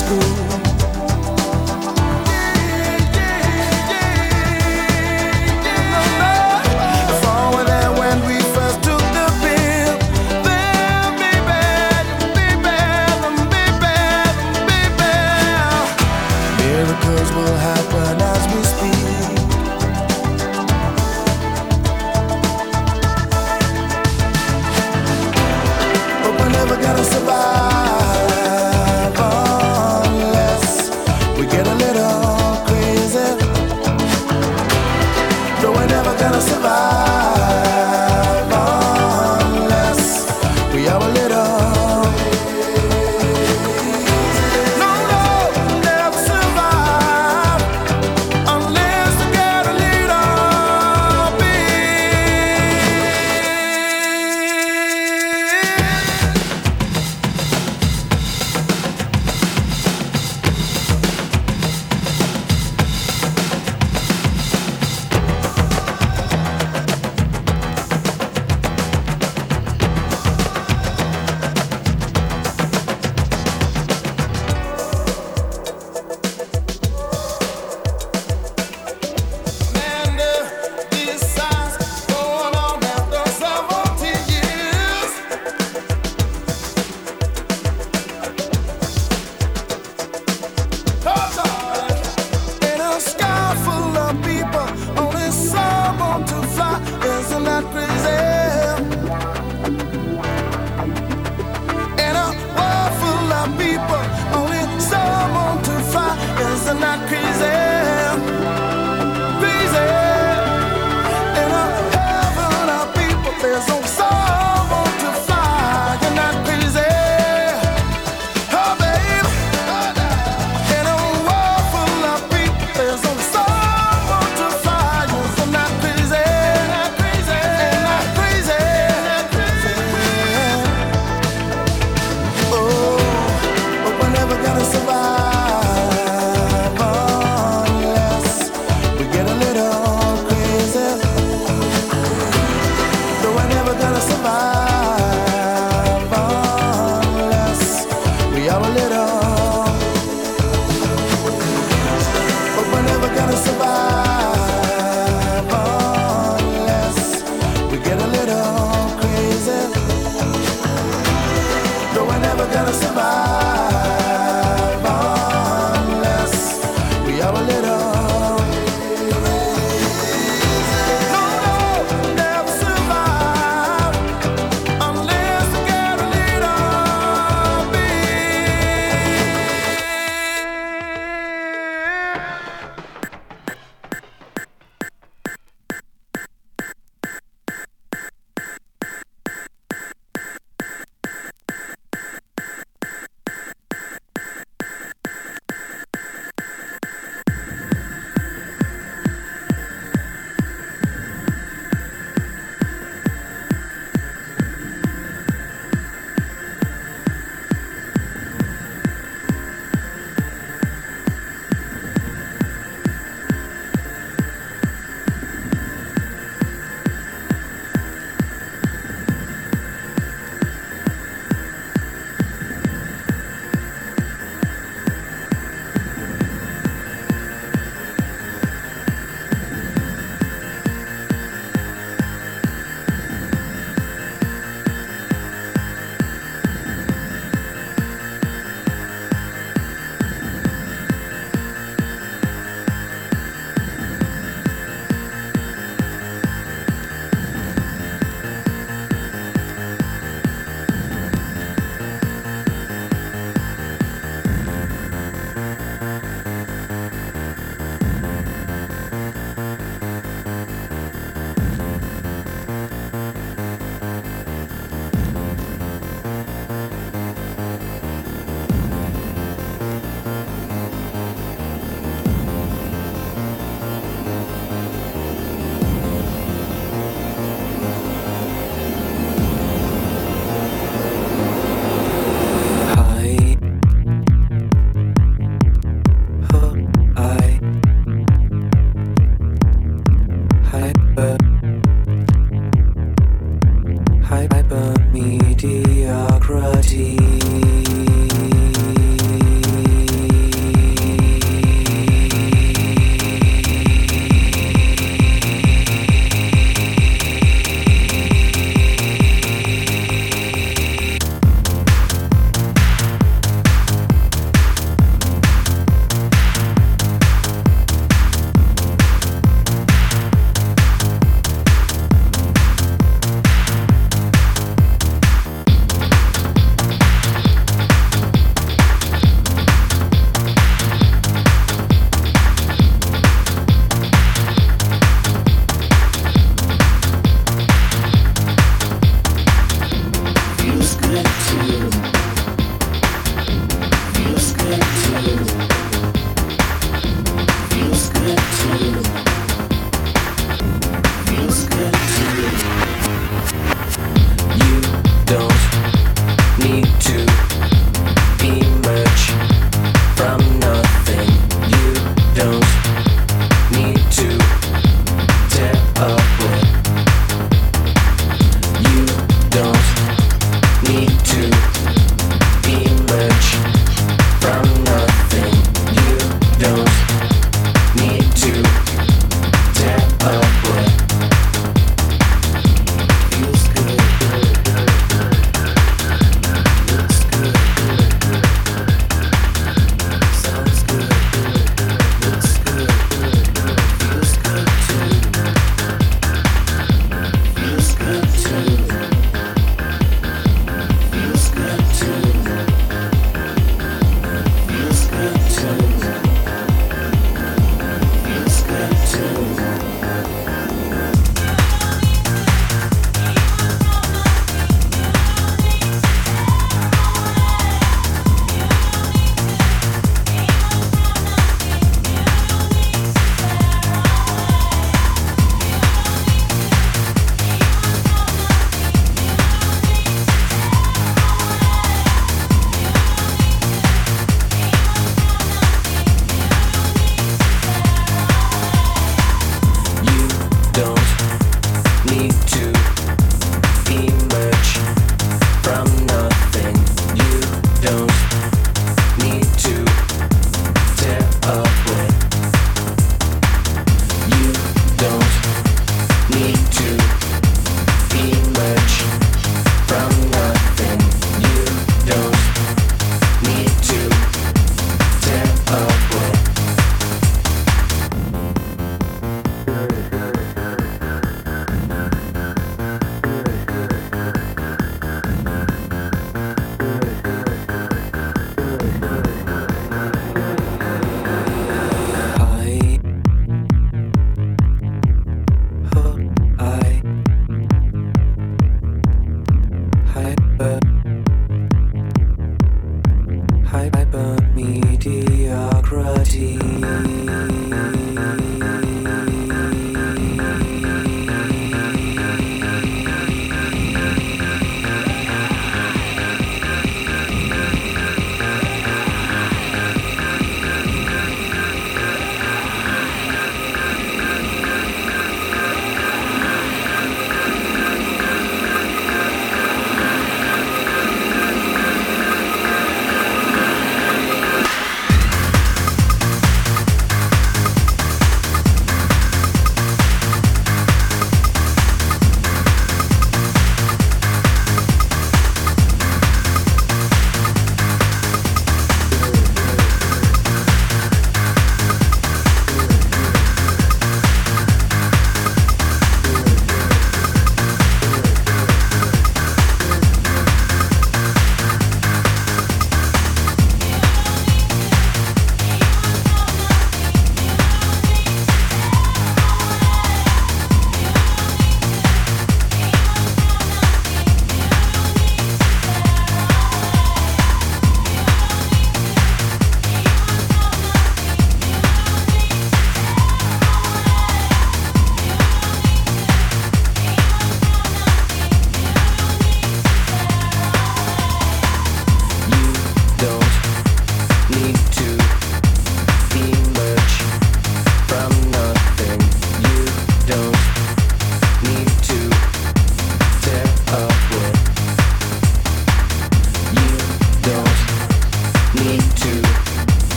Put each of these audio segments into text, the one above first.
school.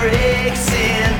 breaks in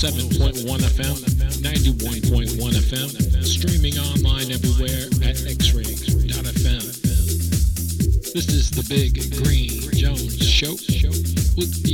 107.1 FM, 91.1 FM, streaming online everywhere at xray.fm. This is the Big Green Jones Show with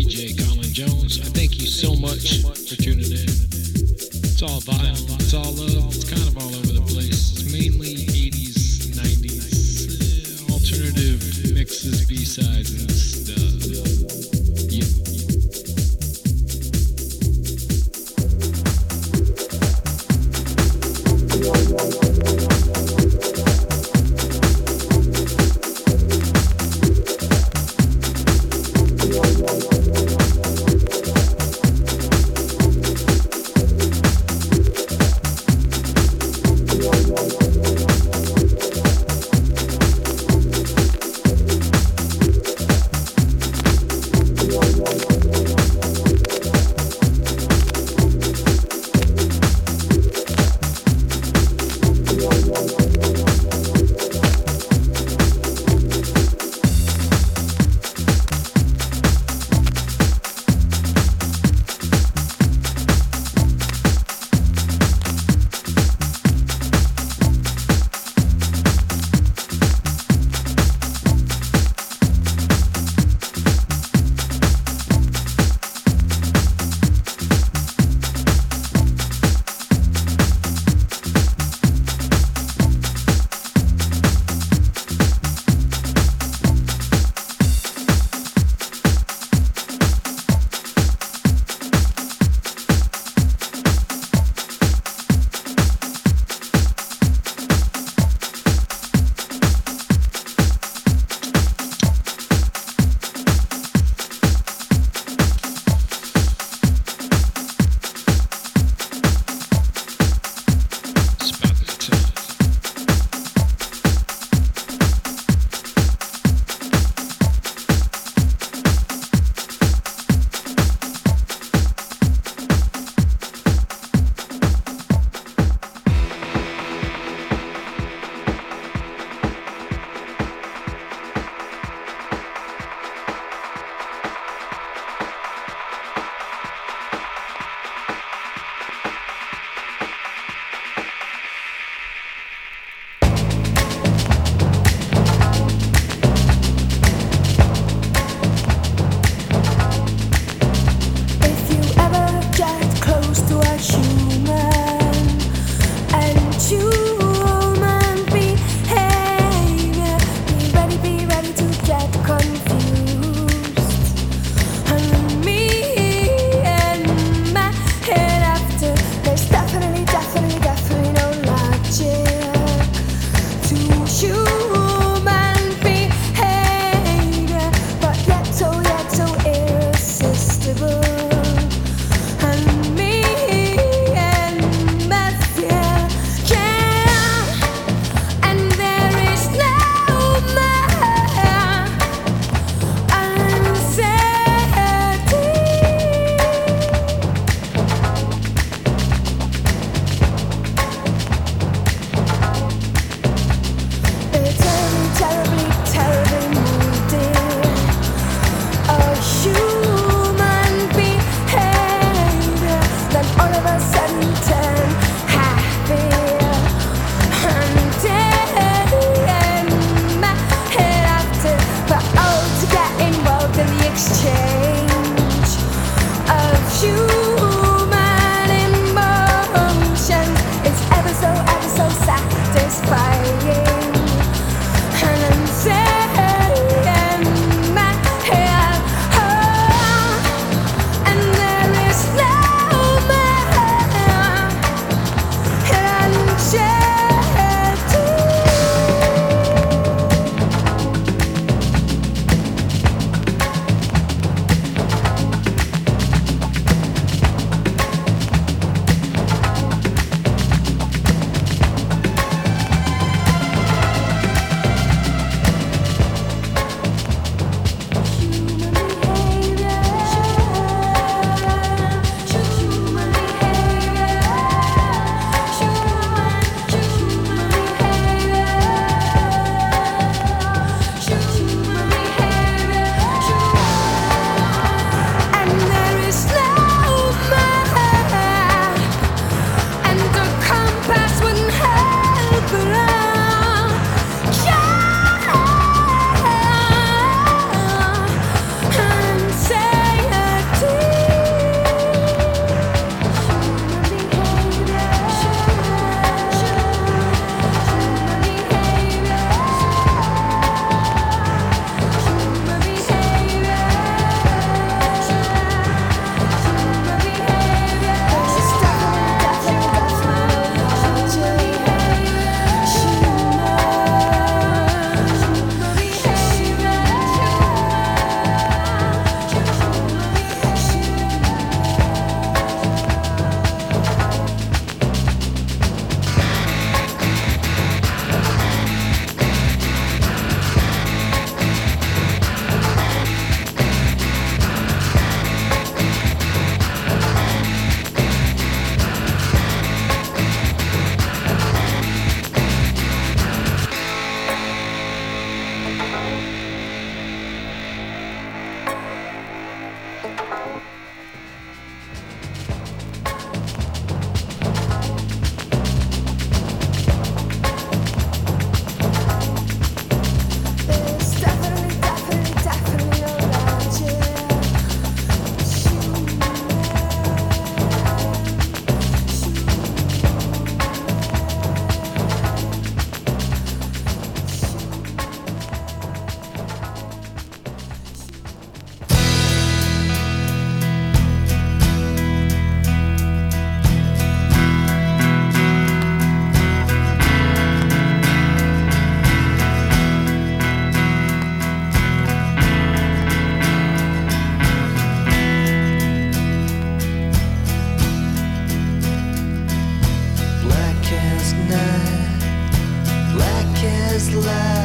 you last.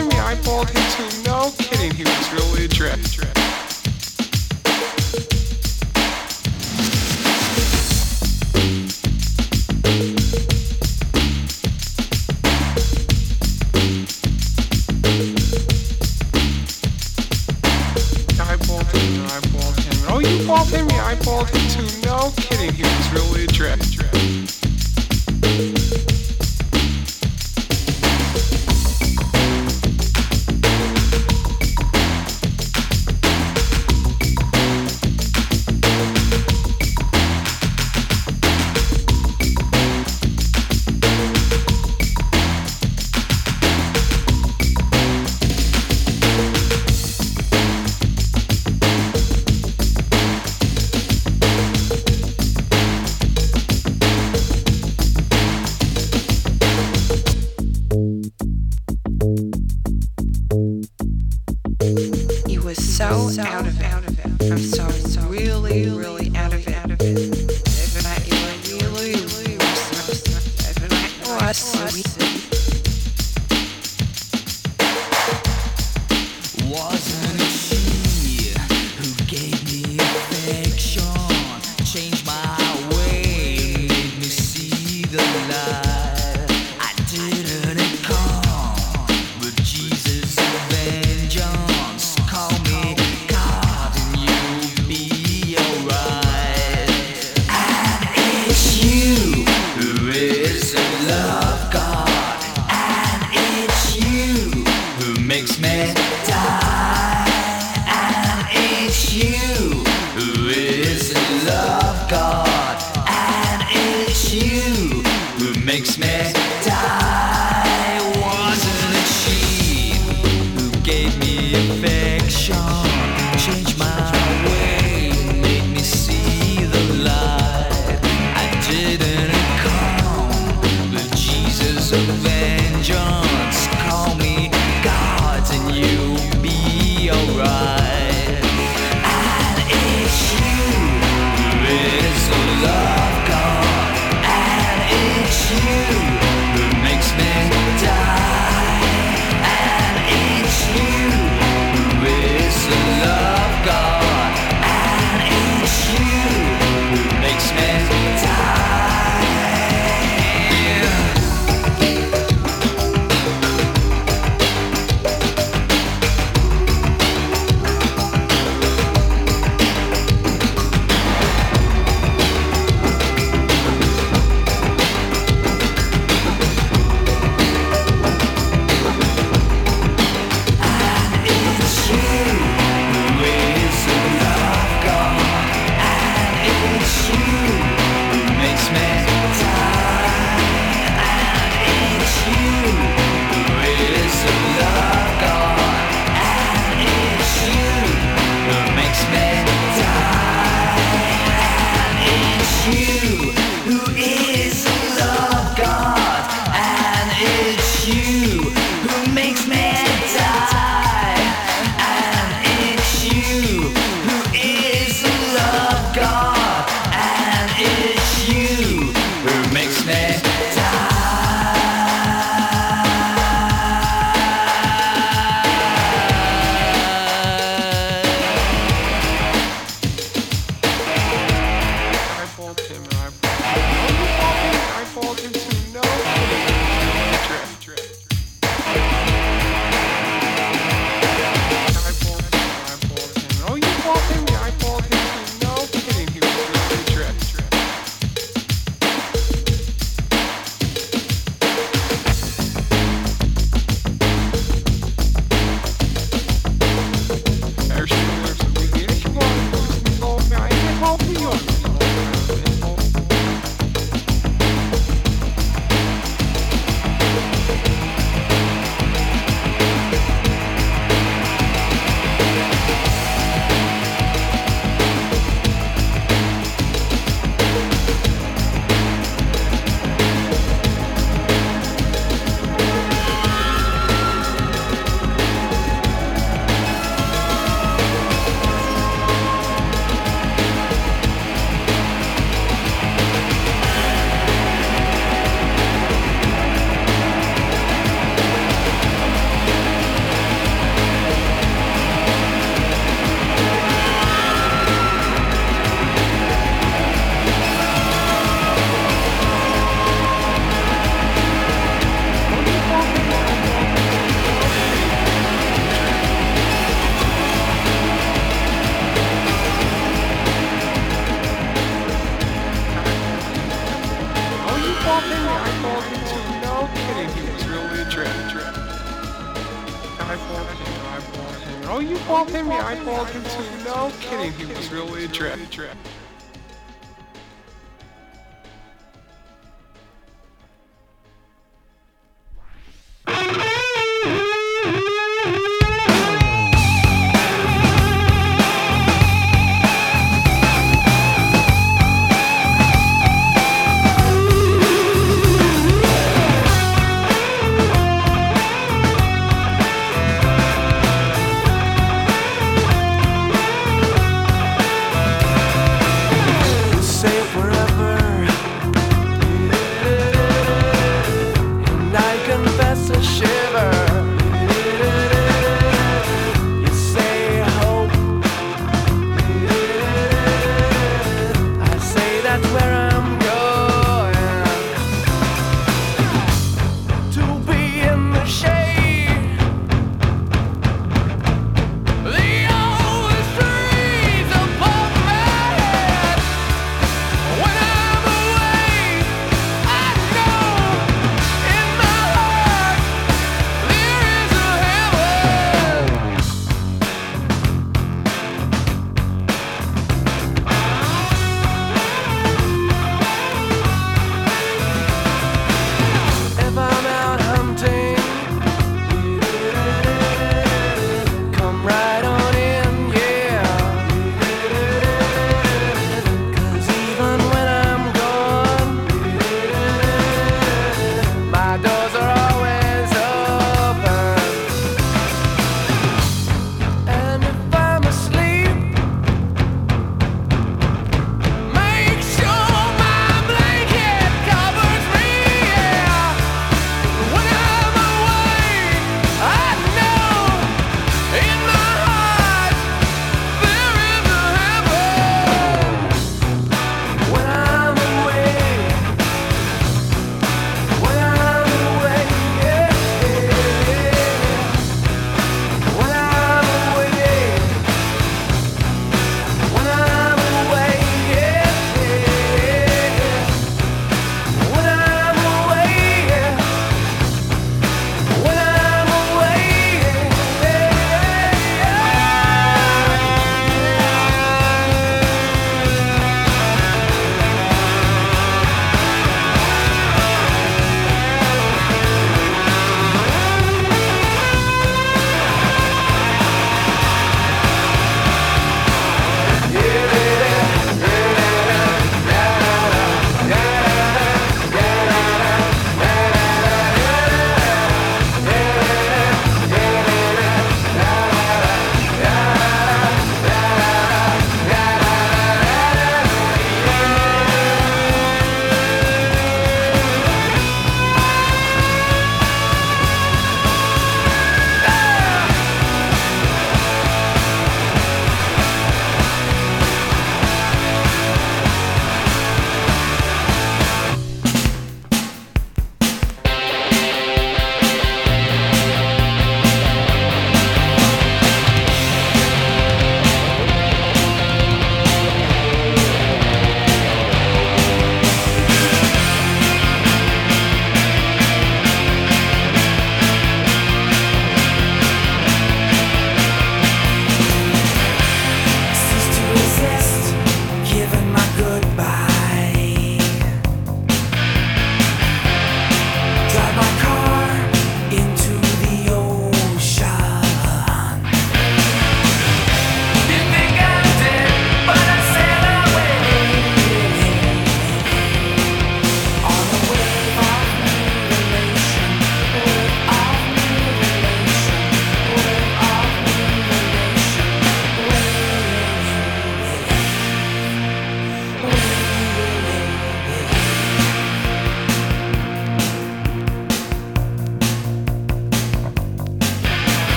thing the eyeball hit no kidding, he was really adrift. Eyeballed him, eyeballed him. Oh, you balled him, eyeballed him too. No kidding, he was really dressed.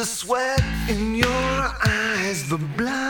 The sweat in your eyes, the blood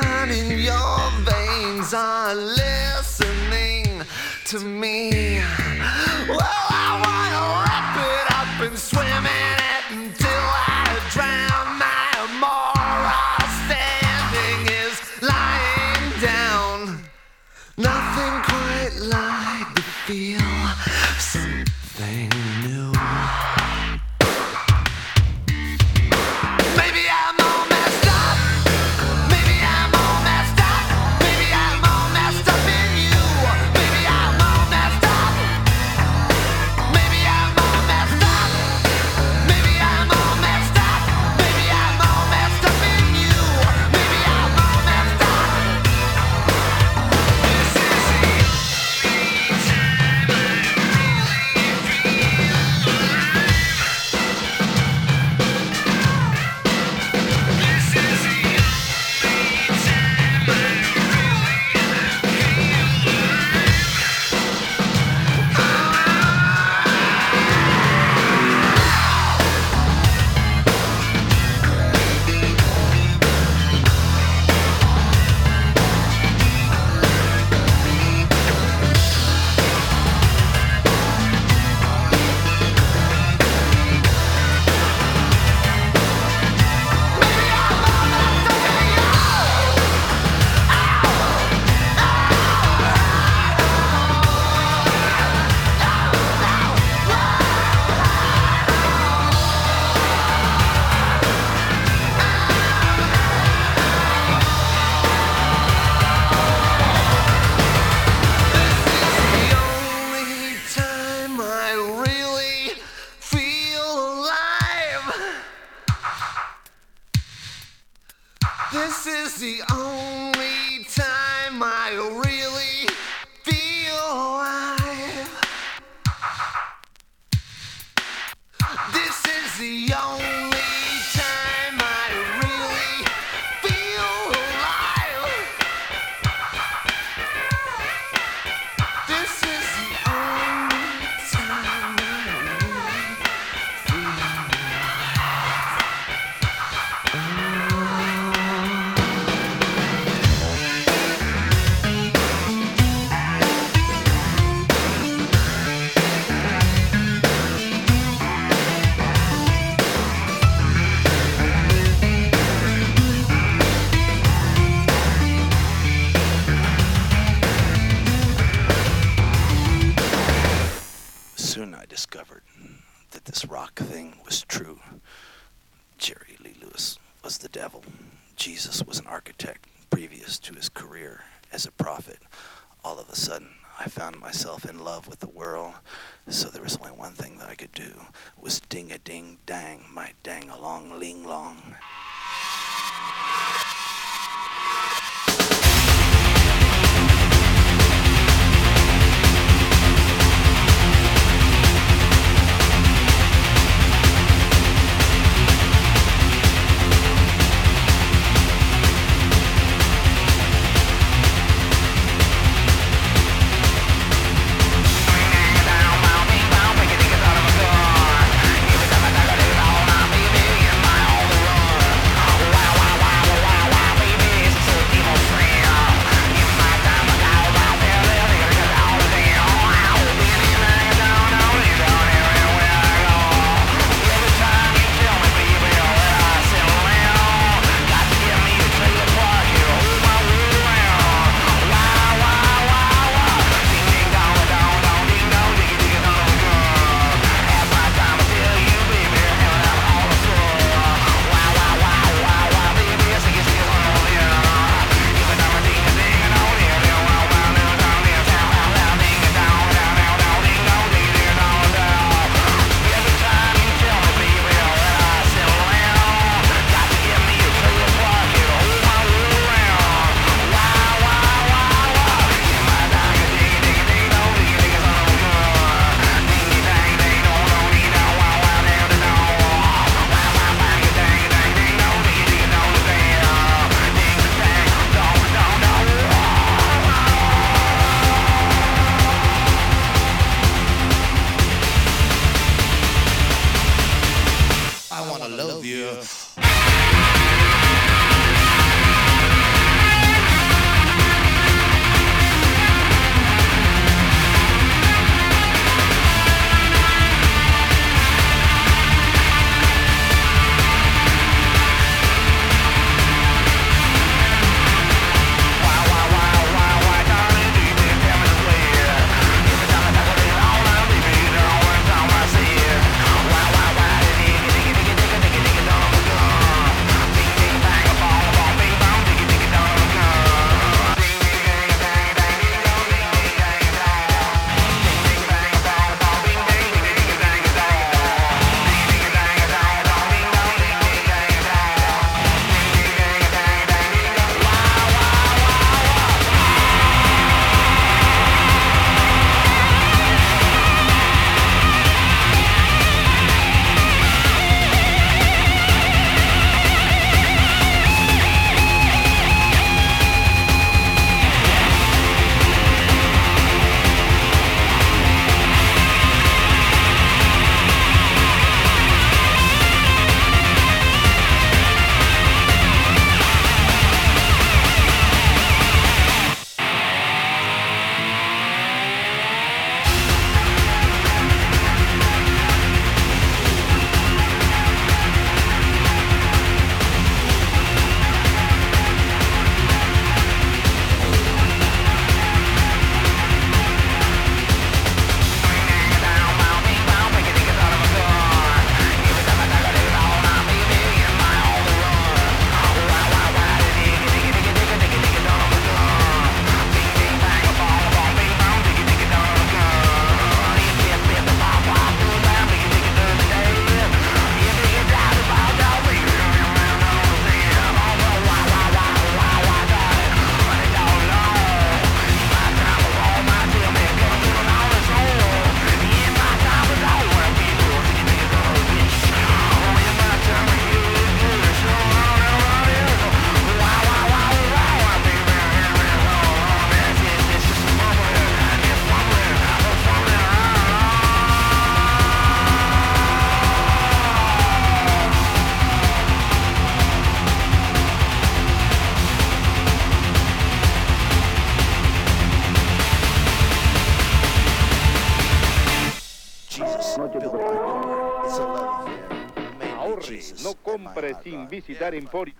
no and my compre hot sin rod. visitar Emporio.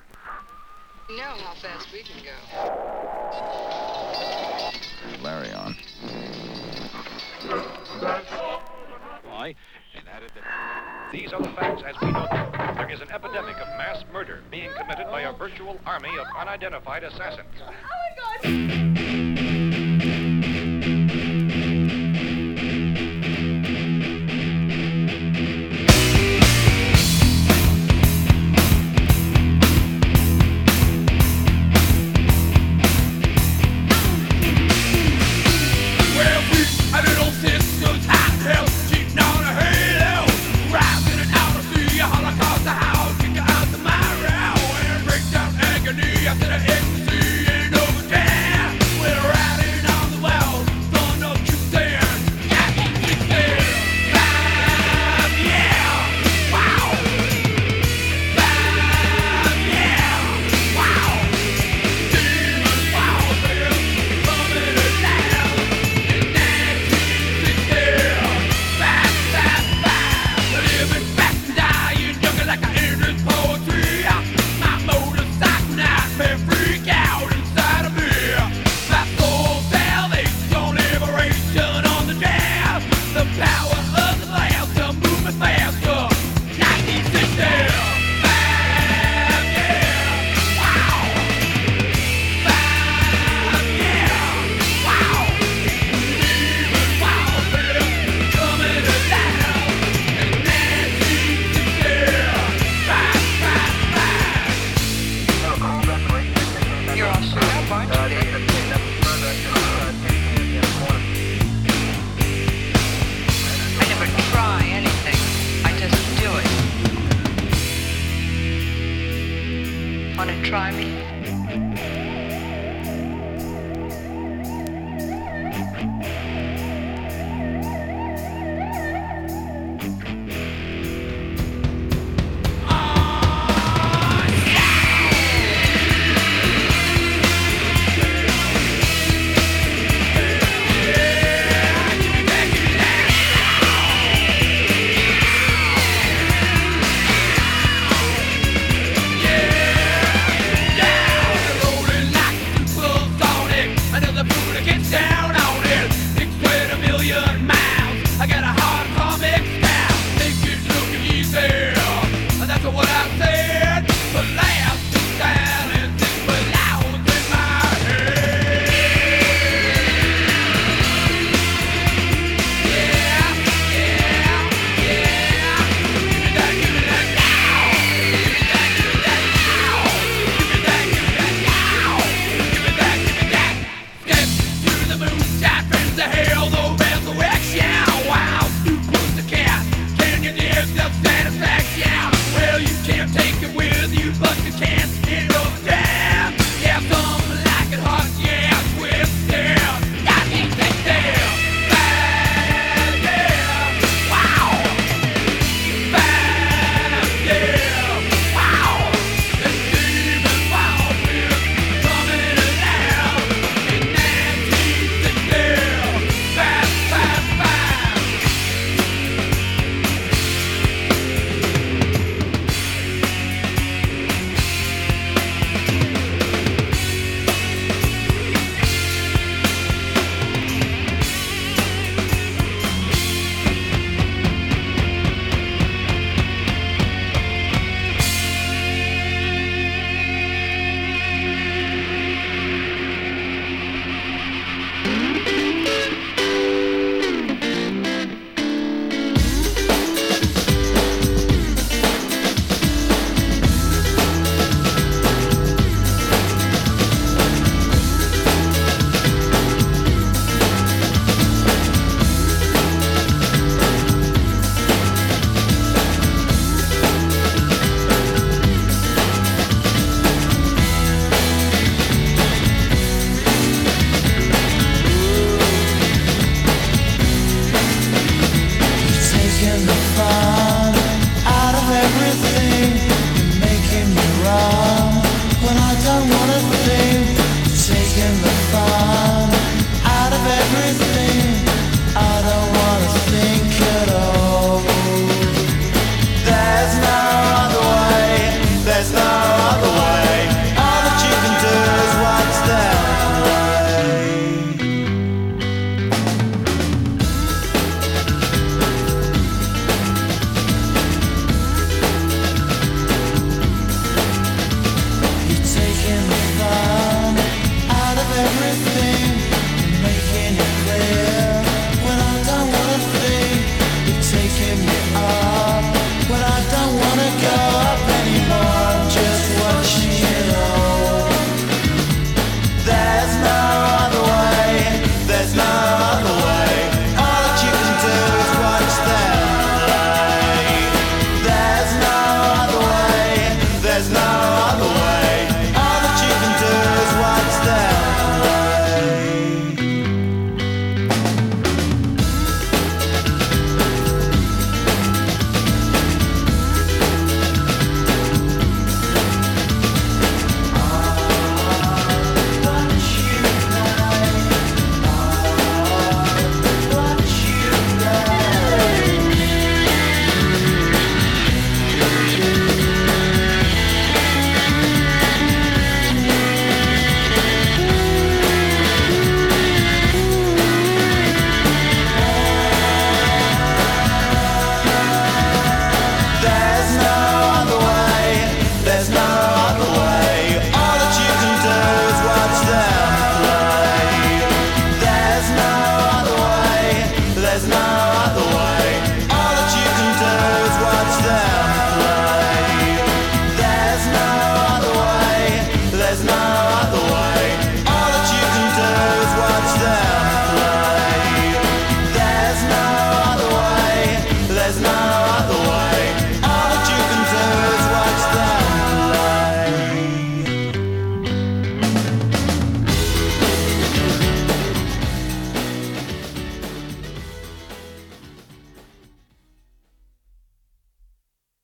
You know how fast we can go. Larry on. Why? And added that these are the facts as we know them. There is an epidemic of mass murder being committed by a virtual army of unidentified assassins. Oh my god!